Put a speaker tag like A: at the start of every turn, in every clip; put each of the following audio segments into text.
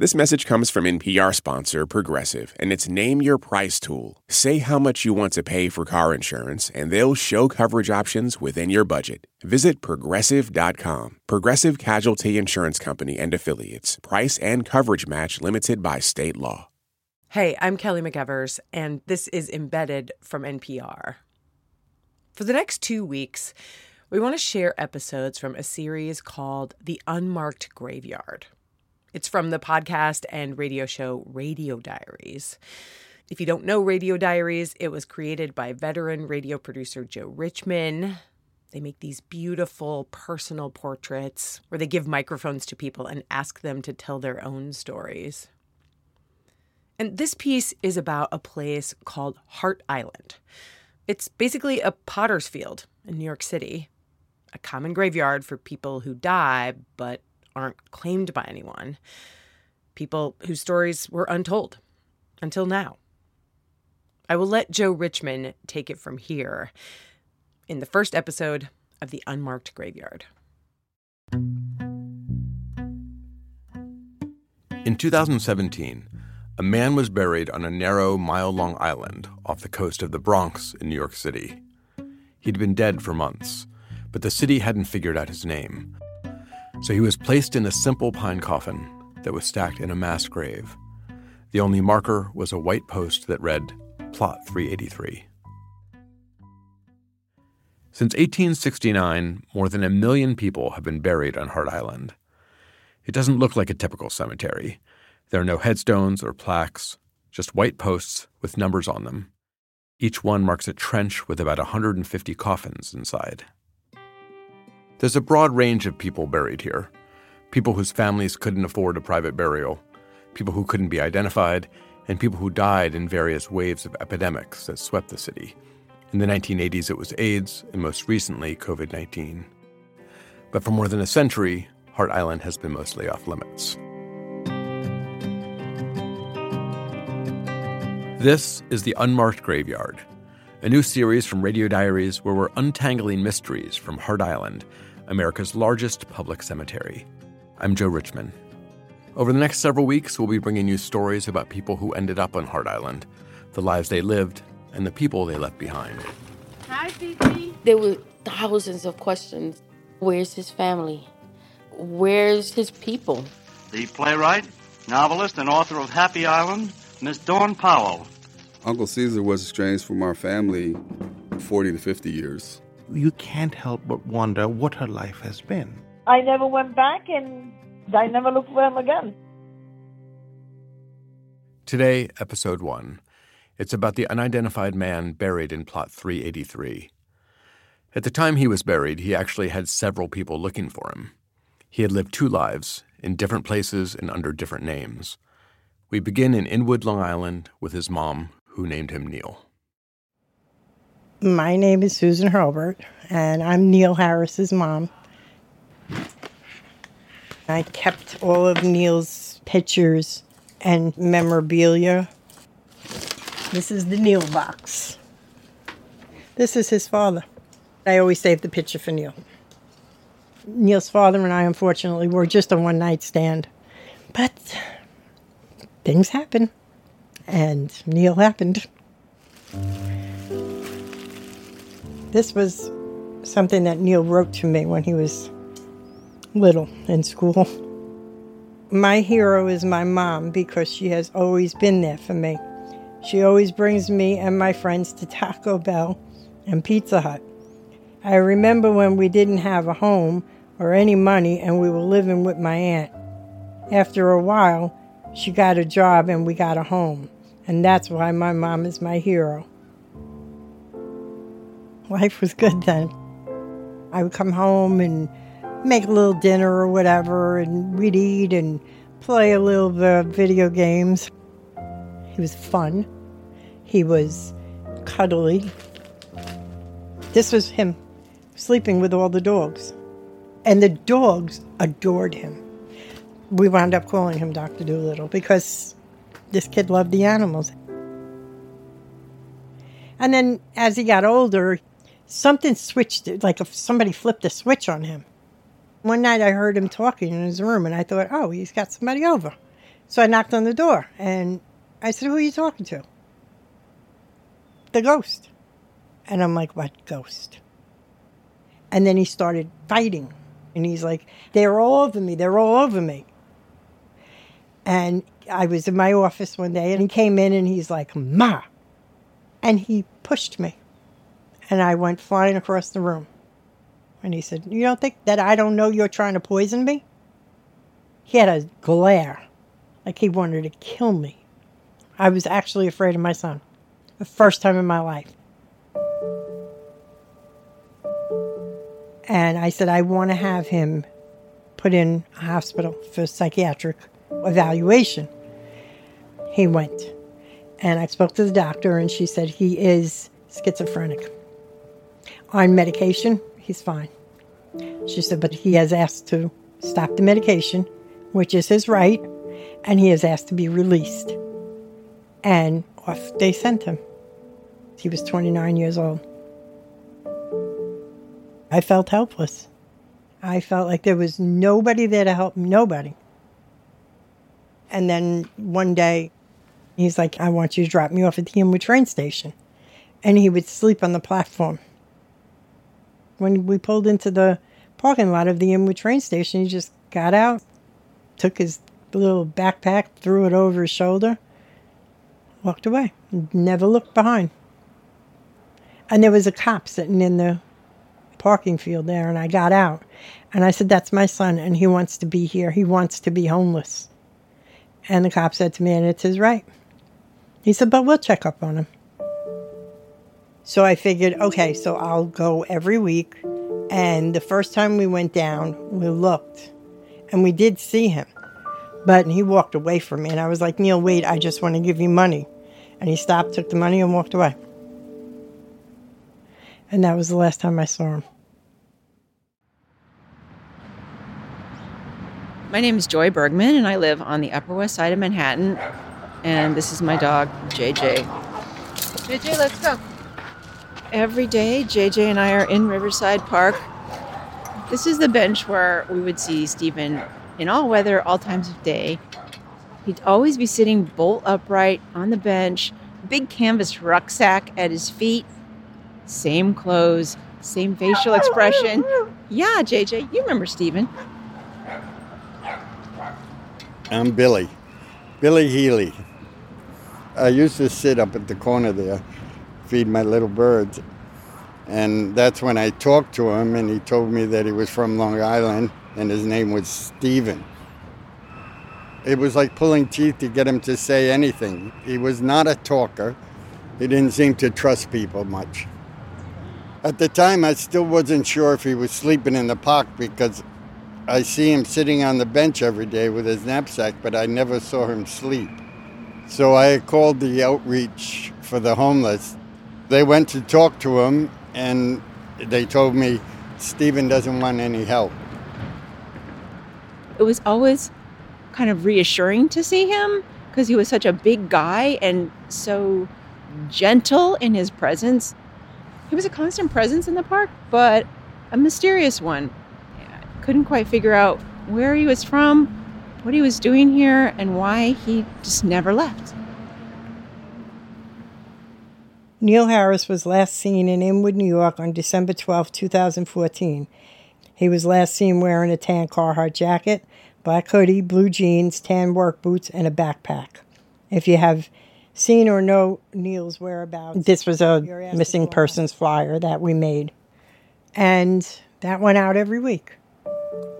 A: This message comes from NPR sponsor Progressive and its Name Your Price tool. Say how much you want to pay for car insurance, and they'll show coverage options within your budget. Visit progressive.com. Progressive Casualty Insurance Company and Affiliates. Price and coverage match limited by state law.
B: Hey, I'm Kelly McEvers, and this is Embedded from NPR. For the next two weeks, we want to share episodes from a series called The Unmarked Graveyard. It's from the podcast and radio show Radio Diaries. If you don't know Radio Diaries, it was created by veteran radio producer Joe Richman. They make these beautiful personal portraits where they give microphones to people and ask them to tell their own stories. And this piece is about a place called Hart Island. It's basically a potter's field in New York City, a common graveyard for people who die but aren't claimed by anyone, people whose stories were untold until now. I will let Joe Richman take it from here in the first episode of The Unmarked Graveyard.
C: In 2017, a man was buried on a narrow, mile long island off the coast of the Bronx in New York City. He'd been dead for months, but the city hadn't figured out his name. So he was placed in a simple pine coffin that was stacked in a mass grave. The only marker was a white post that read, Plot 383. Since 1869, more than a million people have been buried on Hart Island. It doesn't look like a typical cemetery. There are no headstones or plaques, just white posts with numbers on them. Each one marks a trench with about 150 coffins inside. There's a broad range of people buried here people whose families couldn't afford a private burial, people who couldn't be identified, and people who died in various waves of epidemics that swept the city. In the 1980s, it was AIDS, and most recently, COVID 19. But for more than a century, Hart Island has been mostly off limits. This is The Unmarked Graveyard, a new series from Radio Diaries where we're untangling mysteries from Hart Island America's largest public cemetery. I'm Joe Richman. Over the next several weeks, we'll be bringing you stories about people who ended up on Hart Island, the lives they lived, and the people they left behind.
D: Hi, Fifi. There were thousands of questions. Where's his family? Where's his people?
E: The playwright, novelist, and author of Happy Island, Miss Dawn Powell.
F: Uncle Caesar was estranged from our family 40 to 50 years
G: you can't help but wonder what her life has been.
H: I never went back and I never looked for him again.
C: Today, episode one. It's about the unidentified man buried in plot 383. At the time he was buried, he actually had several people looking for him. He had lived two lives, in different places and under different names. We begin in Inwood, Long Island, with his mom, who named him Neil.
I: My name is Susan Hurlbert, and I'm Neil Harris's mom. I kept all of Neil's pictures and memorabilia. This is the Neil box. This is his father. I always save the picture for Neil. Neil's father and I, unfortunately, were just a one night stand. But things happen, and Neil happened. This was something that Neil wrote to me when he was little in school. My hero is my mom because she has always been there for me. She always brings me and my friends to Taco Bell and Pizza Hut. I remember when we didn't have a home or any money and we were living with my aunt. After a while, she got a job and we got a home. And that's why my mom is my hero life was good then. I would come home and make a little dinner or whatever, and we'd eat and play a little uh, video games. He was fun. He was cuddly. This was him sleeping with all the dogs. And the dogs adored him. We wound up calling him Dr. Dolittle because this kid loved the animals. And then as he got older, something switched, like if somebody flipped a switch on him. One night I heard him talking in his room and I thought, oh, he's got somebody over. So I knocked on the door and I said, Who are you talking to? The ghost. And I'm like, What ghost? And then he started fighting. And he's like, They're all over me. They're all over me. And I was in my office one day and he came in and he's like, Ma. And he pushed me. And I went flying across the room. And he said, You don't think that I don't know you're trying to poison me? He had a glare, like he wanted to kill me. I was actually afraid of my son. The first time in my life. And I said, I want to have him put in a hospital for psychiatric evaluation. He went. And I spoke to the doctor, and she said he is schizophrenic. On medication, he's fine. She said, but he has asked to stop the medication, which is his right, and he has asked to be released. And off they sent him. He was 29 years old. I felt helpless. I felt like there was nobody there to help me, nobody. And then one day, he's like, I want you to drop me off at the Inwood train station. And he would sleep on the platform. When we pulled into the parking lot of the Inwood train station, he just got out, took his little backpack, threw it over his shoulder, walked away, never looked behind. And there was a cop sitting in the parking field there, and I got out. And I said, That's my son, and he wants to be here. He wants to be homeless. And the cop said to me, And it's his right. He said, But we'll check up on him. So I figured, okay, so I'll go every week. And the first time we went down, we looked and we did see him. But he walked away from me. And I was like, Neil, wait, I just want to give you money. And he stopped, took the money, and walked away. And that was the last time I saw him.
J: My name is Joy Bergman, and I live on the Upper West Side of Manhattan. And this is my dog, JJ. JJ, let's go. Every day, JJ and I are in Riverside Park. This is the bench where we would see Stephen in all weather, all times of day. He'd always be sitting bolt upright on the bench, big canvas rucksack at his feet, same clothes, same facial expression. Yeah, JJ, you remember Stephen.
K: I'm Billy, Billy Healy. I used to sit up at the corner there, feed my little birds. And that's when I talked to him, and he told me that he was from Long Island and his name was Stephen. It was like pulling teeth to get him to say anything. He was not a talker, he didn't seem to trust people much. At the time, I still wasn't sure if he was sleeping in the park because I see him sitting on the bench every day with his knapsack, but I never saw him sleep. So I called the outreach for the homeless. They went to talk to him, and they told me Stephen doesn't want any help.
J: It was always kind of reassuring to see him because he was such a big guy and so gentle in his presence. He was a constant presence in the park, but a mysterious one couldn't quite figure out where he was from, what he was doing here, and why he just never left.
I: Neil Harris was last seen in Inwood, New York on December 12, 2014. He was last seen wearing a tan Carhartt jacket, black hoodie, blue jeans, tan work boots, and a backpack. If you have seen or know Neil's whereabouts, this was a missing persons flyer that we made. And that went out every week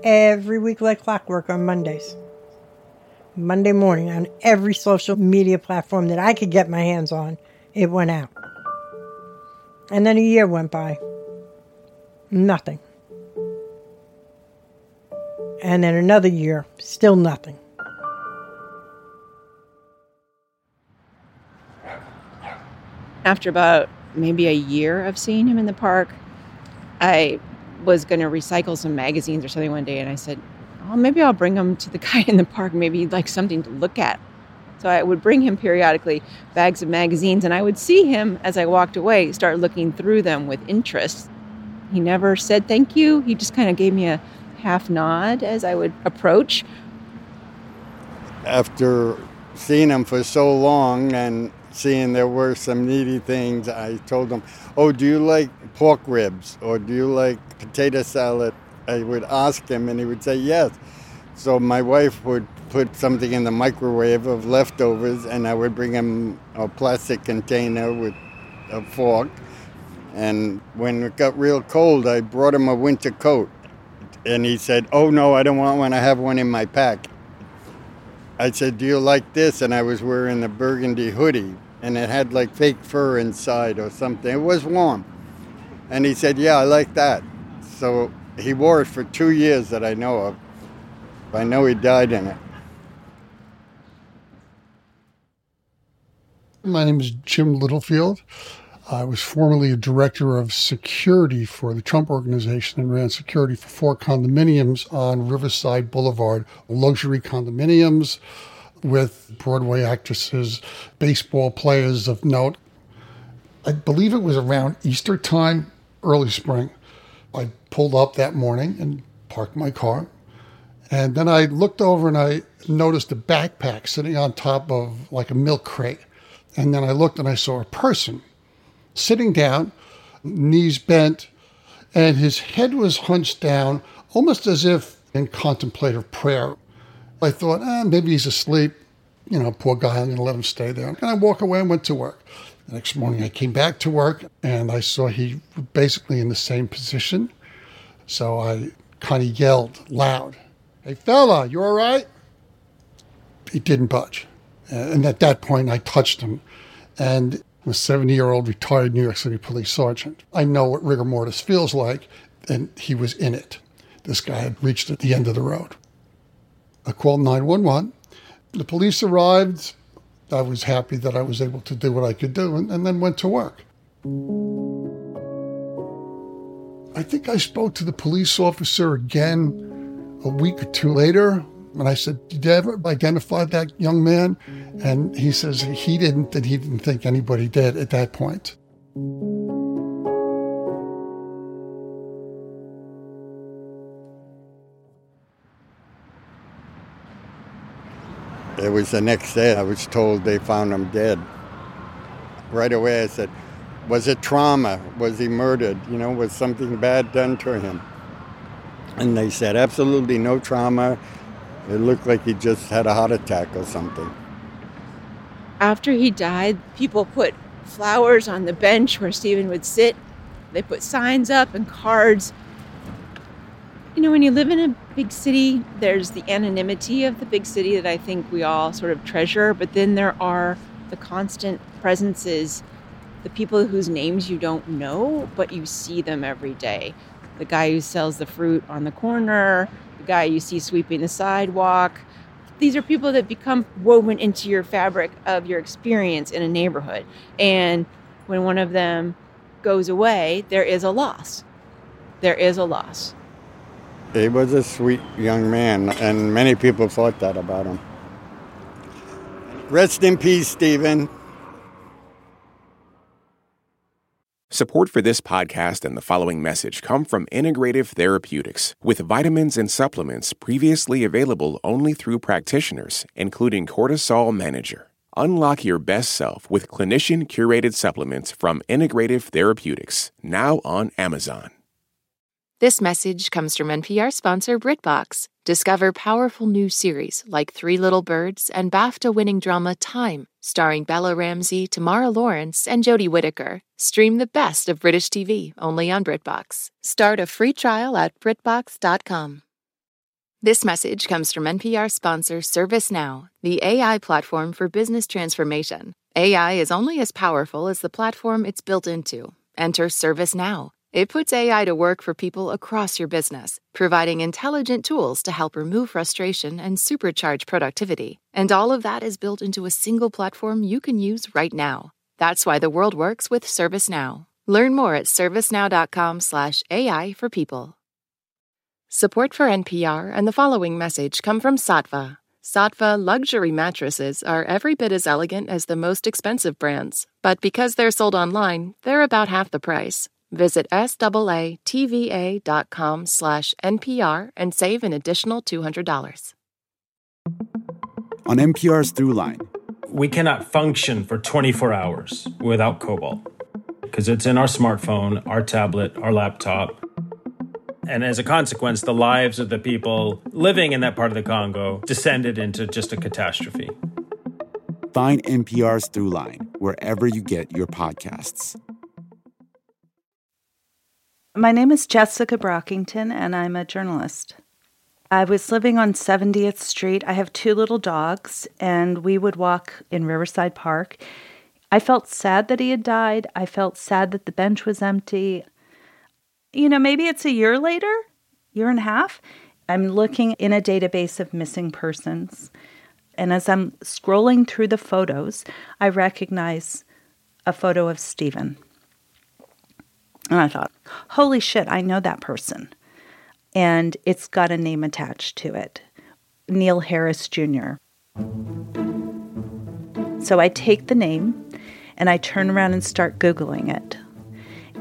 I: every week like clockwork on Mondays. Monday morning on every social media platform that I could get my hands on, it went out. And then a year went by. Nothing. And then another year, still nothing.
J: After about maybe a year of seeing him in the park, I was going to recycle some magazines or something one day, and I said, "Oh, maybe I'll bring them to the guy in the park. Maybe he'd like something to look at." So I would bring him periodically bags of magazines, and I would see him as I walked away start looking through them with interest. He never said thank you. He just kind of gave me a half nod as I would approach.
K: after seeing him for so long and seeing there were some needy things, I told him, Oh, do you like pork ribs or do you like potato salad? I would ask him and he would say yes. So my wife would put something in the microwave of leftovers and I would bring him a plastic container with a fork. And when it got real cold, I brought him a winter coat. And he said, Oh, no, I don't want one. I have one in my pack. I said, Do you like this? And I was wearing a burgundy hoodie and it had like fake fur inside or something. It was warm. And he said, Yeah, I like that. So he wore it for two years that I know of. I know he died in it.
L: My name is Jim Littlefield. I was formerly a director of security for the Trump Organization and ran security for four condominiums on Riverside Boulevard, luxury condominiums with Broadway actresses, baseball players of note. I believe it was around Easter time, early spring. I pulled up that morning and parked my car. And then I looked over and I noticed a backpack sitting on top of like a milk crate. And then I looked and I saw a person sitting down, knees bent, and his head was hunched down, almost as if in contemplative prayer. I thought, ah, maybe he's asleep. You know, poor guy, I'm going to let him stay there. And I walk away and went to work. The next morning, I came back to work and I saw he was basically in the same position. So I kind of yelled loud, Hey, fella, you all right? He didn't budge. Uh, and at that point, I touched him. And I'm a 70 year old retired New York City police sergeant. I know what rigor mortis feels like, and he was in it. This guy had reached at the end of the road. I called 911. The police arrived. I was happy that I was able to do what I could do and, and then went to work. I think I spoke to the police officer again a week or two later. And I said, Did you ever identify that young man? And he says he didn't, and he didn't think anybody did at that point.
K: It was the next day I was told they found him dead. Right away I said, was it trauma? Was he murdered? You know, was something bad done to him? And they said, absolutely no trauma. It looked like he just had a heart attack or something.
J: After he died, people put flowers on the bench where Stephen would sit. They put signs up and cards. You know, when you live in a big city, there's the anonymity of the big city that I think we all sort of treasure, but then there are the constant presences, the people whose names you don't know, but you see them every day. The guy who sells the fruit on the corner, guy you see sweeping the sidewalk. These are people that become woven into your fabric of your experience in a neighborhood. And when one of them goes away, there is a loss. There is a loss.
K: He was a sweet young man, and many people thought that about him. Rest in peace, Stephen.
A: Support for this podcast and the following message come from Integrative Therapeutics, with vitamins and supplements previously available only through practitioners, including Cortisol Manager. Unlock your best self with clinician curated supplements from Integrative Therapeutics, now on Amazon.
M: This message comes from NPR sponsor BritBox. Discover powerful new series like Three Little Birds and BAFTA winning drama Time, starring Bella Ramsey, Tamara Lawrence, and Jodie Whittaker. Stream the best of British TV only on BritBox. Start a free trial at BritBox.com. This message comes from NPR sponsor ServiceNow, the AI platform for business transformation. AI is only as powerful as the platform it's built into. Enter ServiceNow. It puts AI to work for people across your business, providing intelligent tools to help remove frustration and supercharge productivity. And all of that is built into a single platform you can use right now. That's why the world works with ServiceNow. Learn more at servicenow.com/ai for people. Support for NPR and the following message come from Saatva. Saatva luxury mattresses are every bit as elegant as the most expensive brands, but because they're sold online, they're about half the price. Visit SAATVA.com slash NPR and save an additional $200.
N: on NPR's Throughline.
O: We cannot function for 24 hours without cobalt because it's in our smartphone, our tablet, our laptop. And as a consequence, the lives of the people living in that part of the Congo descended into just a catastrophe.
N: Find NPR's Throughline wherever you get your podcasts.
P: My name is Jessica Brockington, and I'm a journalist. I was living on 70th Street. I have two little dogs, and we would walk in Riverside Park. I felt sad that he had died. I felt sad that the bench was empty. You know, maybe it's a year later, year and a half. I'm looking in a database of missing persons. And as I'm scrolling through the photos, I recognize a photo of Stephen. And I thought, holy shit, I know that person and it's got a name attached to it Neil Harris Jr. So I take the name and I turn around and start Googling it.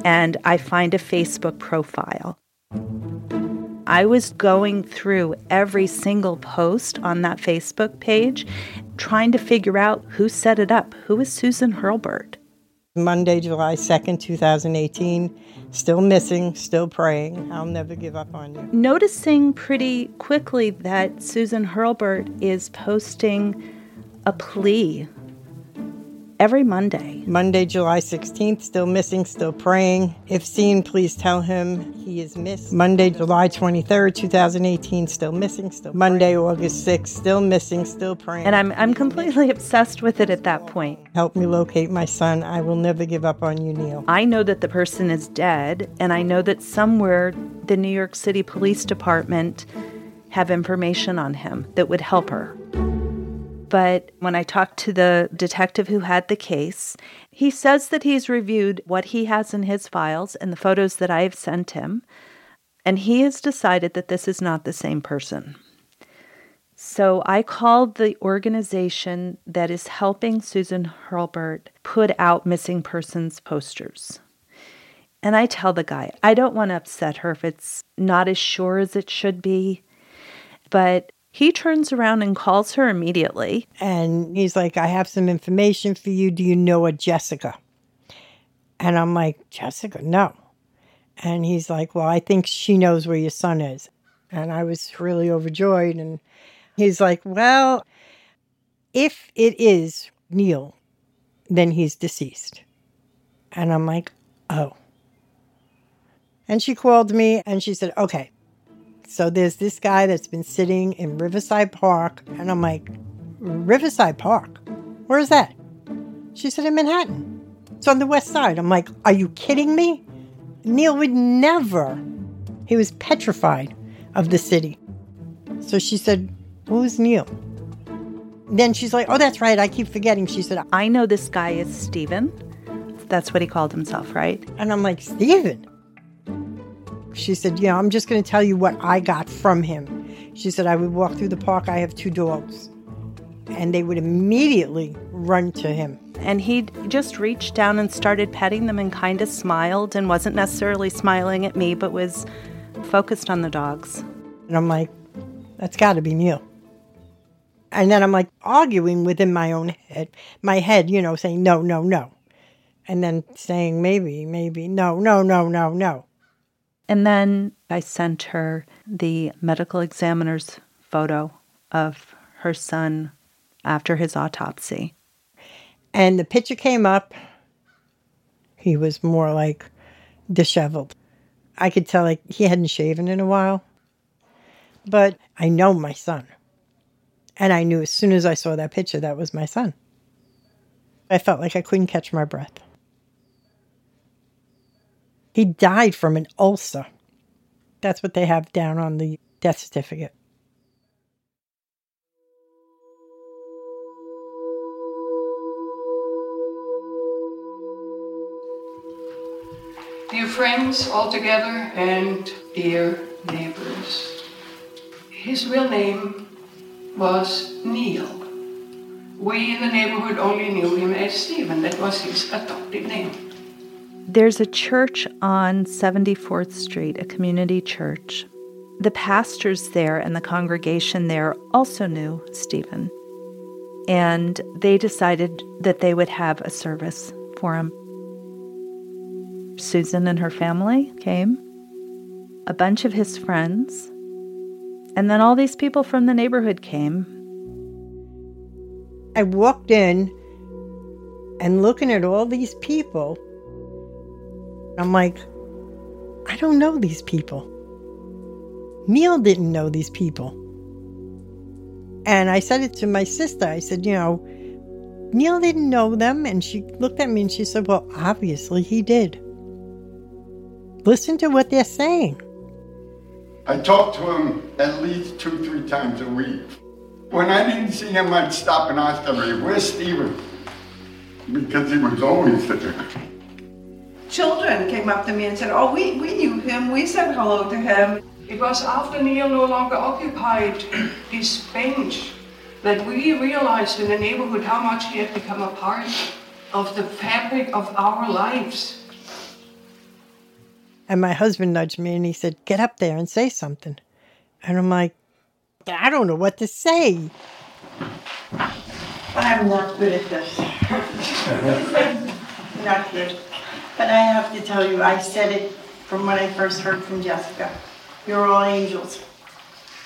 P: And I find a Facebook profile. I was going through every single post on that Facebook page, trying to figure out who set it up. Who is Susan Hurlburt?
I: Monday, July 2nd, 2018. Still missing, still praying. I'll never give up on you.
P: Noticing pretty quickly that Susan Hurlburt is posting a plea every Monday.
I: Monday, July 16th, still missing, still praying. If seen, please tell him he is missed. Monday, July 23rd, 2018, still missing, still Monday. August 6th, still missing, still praying.
P: And I'm, I'm completely obsessed with it at that point.
I: Help me locate my son. I will never give up on you, Neil.
P: I know that the person is dead, and I know that somewhere the New York City Police Department have information on him that would help her. But when I talked to the detective who had the case, he says that he's reviewed what he has in his files and the photos that I have sent him, and he has decided that this is not the same person. So I called the organization that is helping Susan Hurlburt put out missing persons posters. And I tell the guy, I don't want to upset her if it's not as sure as it should be, but he turns around and calls her immediately.
I: And he's like, I have some information for you. Do you know a Jessica? And I'm like, Jessica, no. And he's like, Well, I think she knows where your son is. And I was really overjoyed. And he's like, Well, if it is Neil, then he's deceased. And I'm like, Oh. And she called me and she said, Okay, so there's this guy that's been sitting in Riverside Park, and I'm like, Riverside Park? Where is that? She said, in Manhattan. It's on the west side. I'm like, are you kidding me? Neil would never. He was petrified of the city. So she said, Who's Neil? Then she's like, Oh, that's right. I keep forgetting. She said,
P: I know this guy is Stephen. That's what he called himself, right?
I: And I'm like, Stephen? She said, You know, I'm just going to tell you what I got from him. She said, I would walk through the park. I have two dogs. And they would immediately run to him.
P: And he just reached down and started petting them and kind of smiled and wasn't necessarily smiling at me, but was focused on the dogs.
I: And I'm like, That's got to be Neil. And then I'm like arguing within my own head, my head, you know, saying, No, no, no. And then saying, Maybe, maybe, no, no, no, no, no.
P: And then I sent her the medical examiner's photo of her son after his autopsy.
I: And the picture came up. He was more like disheveled. I could tell like he hadn't shaven in a while. But I know my son. And I knew as soon as I saw that picture that was my son. I felt like I couldn't catch my breath. He died from an ulcer. That's what they have down on the death certificate.
Q: Dear friends all together and dear neighbors, his real name was Neil. We in the neighborhood only knew him as Stephen, that was his adopted name.
P: There's a church on 74th Street, a community church. The pastors there and the congregation there also knew Stephen. and they decided that they would have a service for him. Susan and her family came, a bunch of his friends, and then all these people from the neighborhood came.
I: I walked in and looking at all these people, I'm like, I don't know these people. Neil didn't know these people. And I said it to my sister. I said, you know, Neil didn't know them. And she looked at me and she said, well, obviously he did. Listen to what they're saying.
K: I talked to him at least two, three times a week. When I didn't see him, I'd stop and ask him, where's Steven? Because he was always there.
Q: Children came up to me and said, oh, we, we knew him, we said hello to him. It was after Neil no longer occupied this bench that we realized in the neighborhood how much he had become a part of the fabric of our lives.
I: And my husband nudged me and he said, Get up there and say something. And I'm like, I don't know what to say.
H: I'm not good at this. not good. But I have to tell you, I said it from when I first heard from Jessica. You're all angels.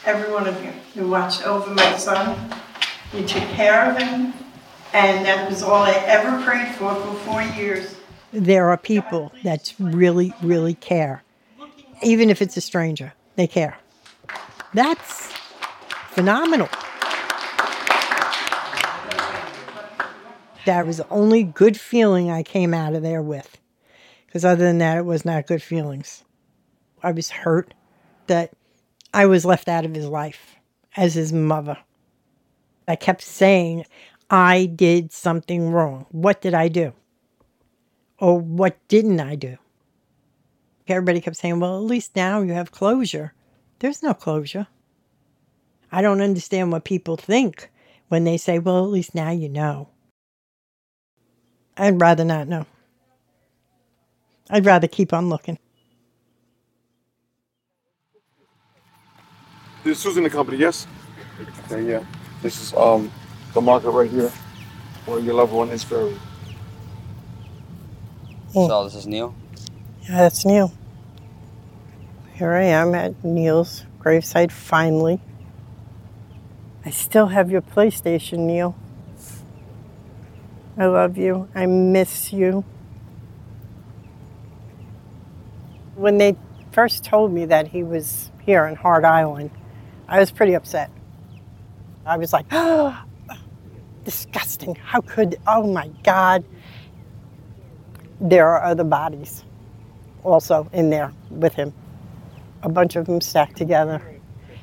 H: Every one of you. You watched over my son. You took care of him. And that was all I ever prayed for for four years.
I: There are people that really, really care. Even if it's a stranger, they care. That's phenomenal. That was the only good feeling I came out of there with. Because other than that, it was not good feelings. I was hurt that I was left out of his life as his mother. I kept saying, I did something wrong. What did I do? Or what didn't I do? Everybody kept saying, well, at least now you have closure. There's no closure. I don't understand what people think when they say, well, at least now you know. I'd rather not know. I'd rather keep on looking.
R: This is Susan the company, yes? Okay, yeah. This is um the market right here where your loved one is buried.
S: So this is Neil?
I: Yeah, that's Neil. Here I am at Neil's graveside finally. I still have your PlayStation, Neil. I love you. I miss you. When they first told me that he was here in Hart Island, I was pretty upset. I was like, oh, disgusting. How could, oh my God. There are other bodies also in there with him, a bunch of them stacked together.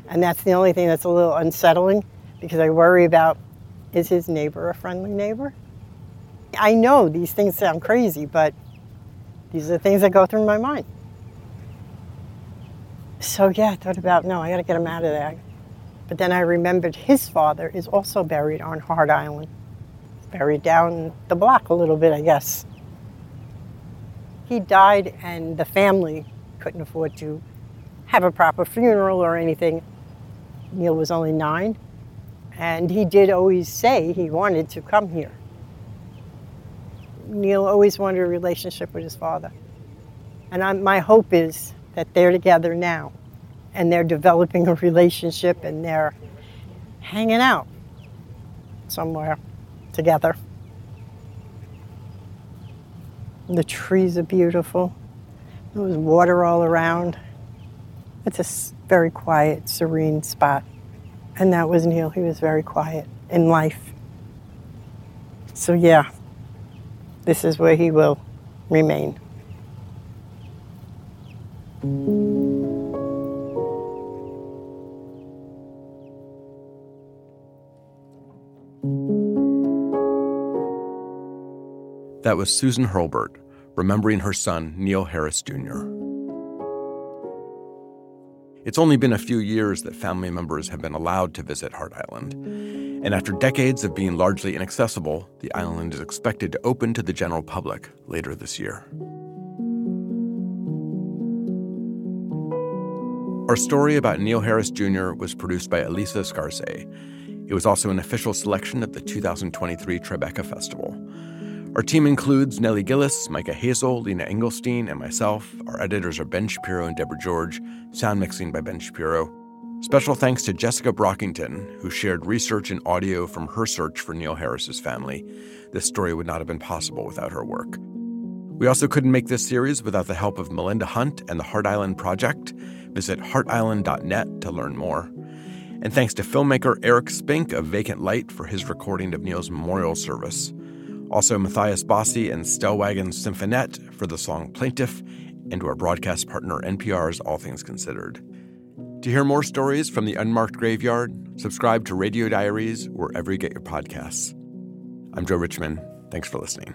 I: And that's the only thing that's a little unsettling because I worry about is his neighbor a friendly neighbor? I know these things sound crazy, but these are the things that go through my mind. So yeah, I thought about no, I got to get him out of there. But then I remembered his father is also buried on Hart Island. Buried down the block a little bit, I guess. He died, and the family couldn't afford to have a proper funeral or anything. Neil was only nine, and he did always say he wanted to come here. Neil always wanted a relationship with his father. And I'm, my hope is that they're together now and they're developing a relationship and they're hanging out somewhere together. The trees are beautiful. There's water all around. It's a very quiet, serene spot. And that was Neil. He was very quiet in life. So, yeah, this is where he will remain.
C: That was Susan Hurlbert, remembering her son, Neil Harris Jr. It's only been a few years that family members have been allowed to visit Hart Island. And after decades of being largely inaccessible, the island is expected to open to the general public later this year. Our story about Neil Harris Jr. was produced by Alissa Escarce. It was also an official selection at the 2023 Tribeca Festival. Our team includes Nellie Gilles, Micah Hazel, Lena Engelstein, and myself. Our editors are Ben Shapiro and Deborah George. Sound mixing by Ben Shapiro. Special thanks to Jessica Brockington, who shared research and audio from her search for Neil Harris's family. This story would not have been possible without her work. We also couldn't make this series without the help of Melinda Hunt and the Hart Island Project. Visit hartisland.net to learn more. And thanks to filmmaker Eric Spink of Vacant Light for his recording of Neil's memorial service. Also, Matthias Bossi and Stellwagen Symphonette for the song Plaintiff, and to our broadcast partner NPR's All Things Considered. To hear more stories from the unmarked graveyard, subscribe to Radio Diaries wherever you get your podcasts. I'm Joe Richman. Thanks for listening.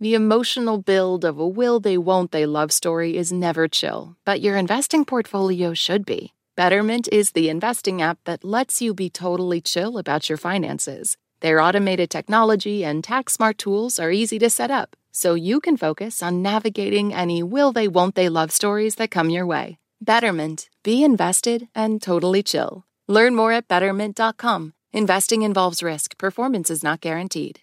M: The emotional build of a will they won't they love story is never chill, but your investing portfolio should be. Betterment is the investing app that lets you be totally chill about your finances. Their automated technology and tax smart tools are easy to set up, so you can focus on navigating any will they won't they love stories that come your way. Betterment. Be invested and totally chill. Learn more at betterment.com. Investing involves risk, performance is not guaranteed.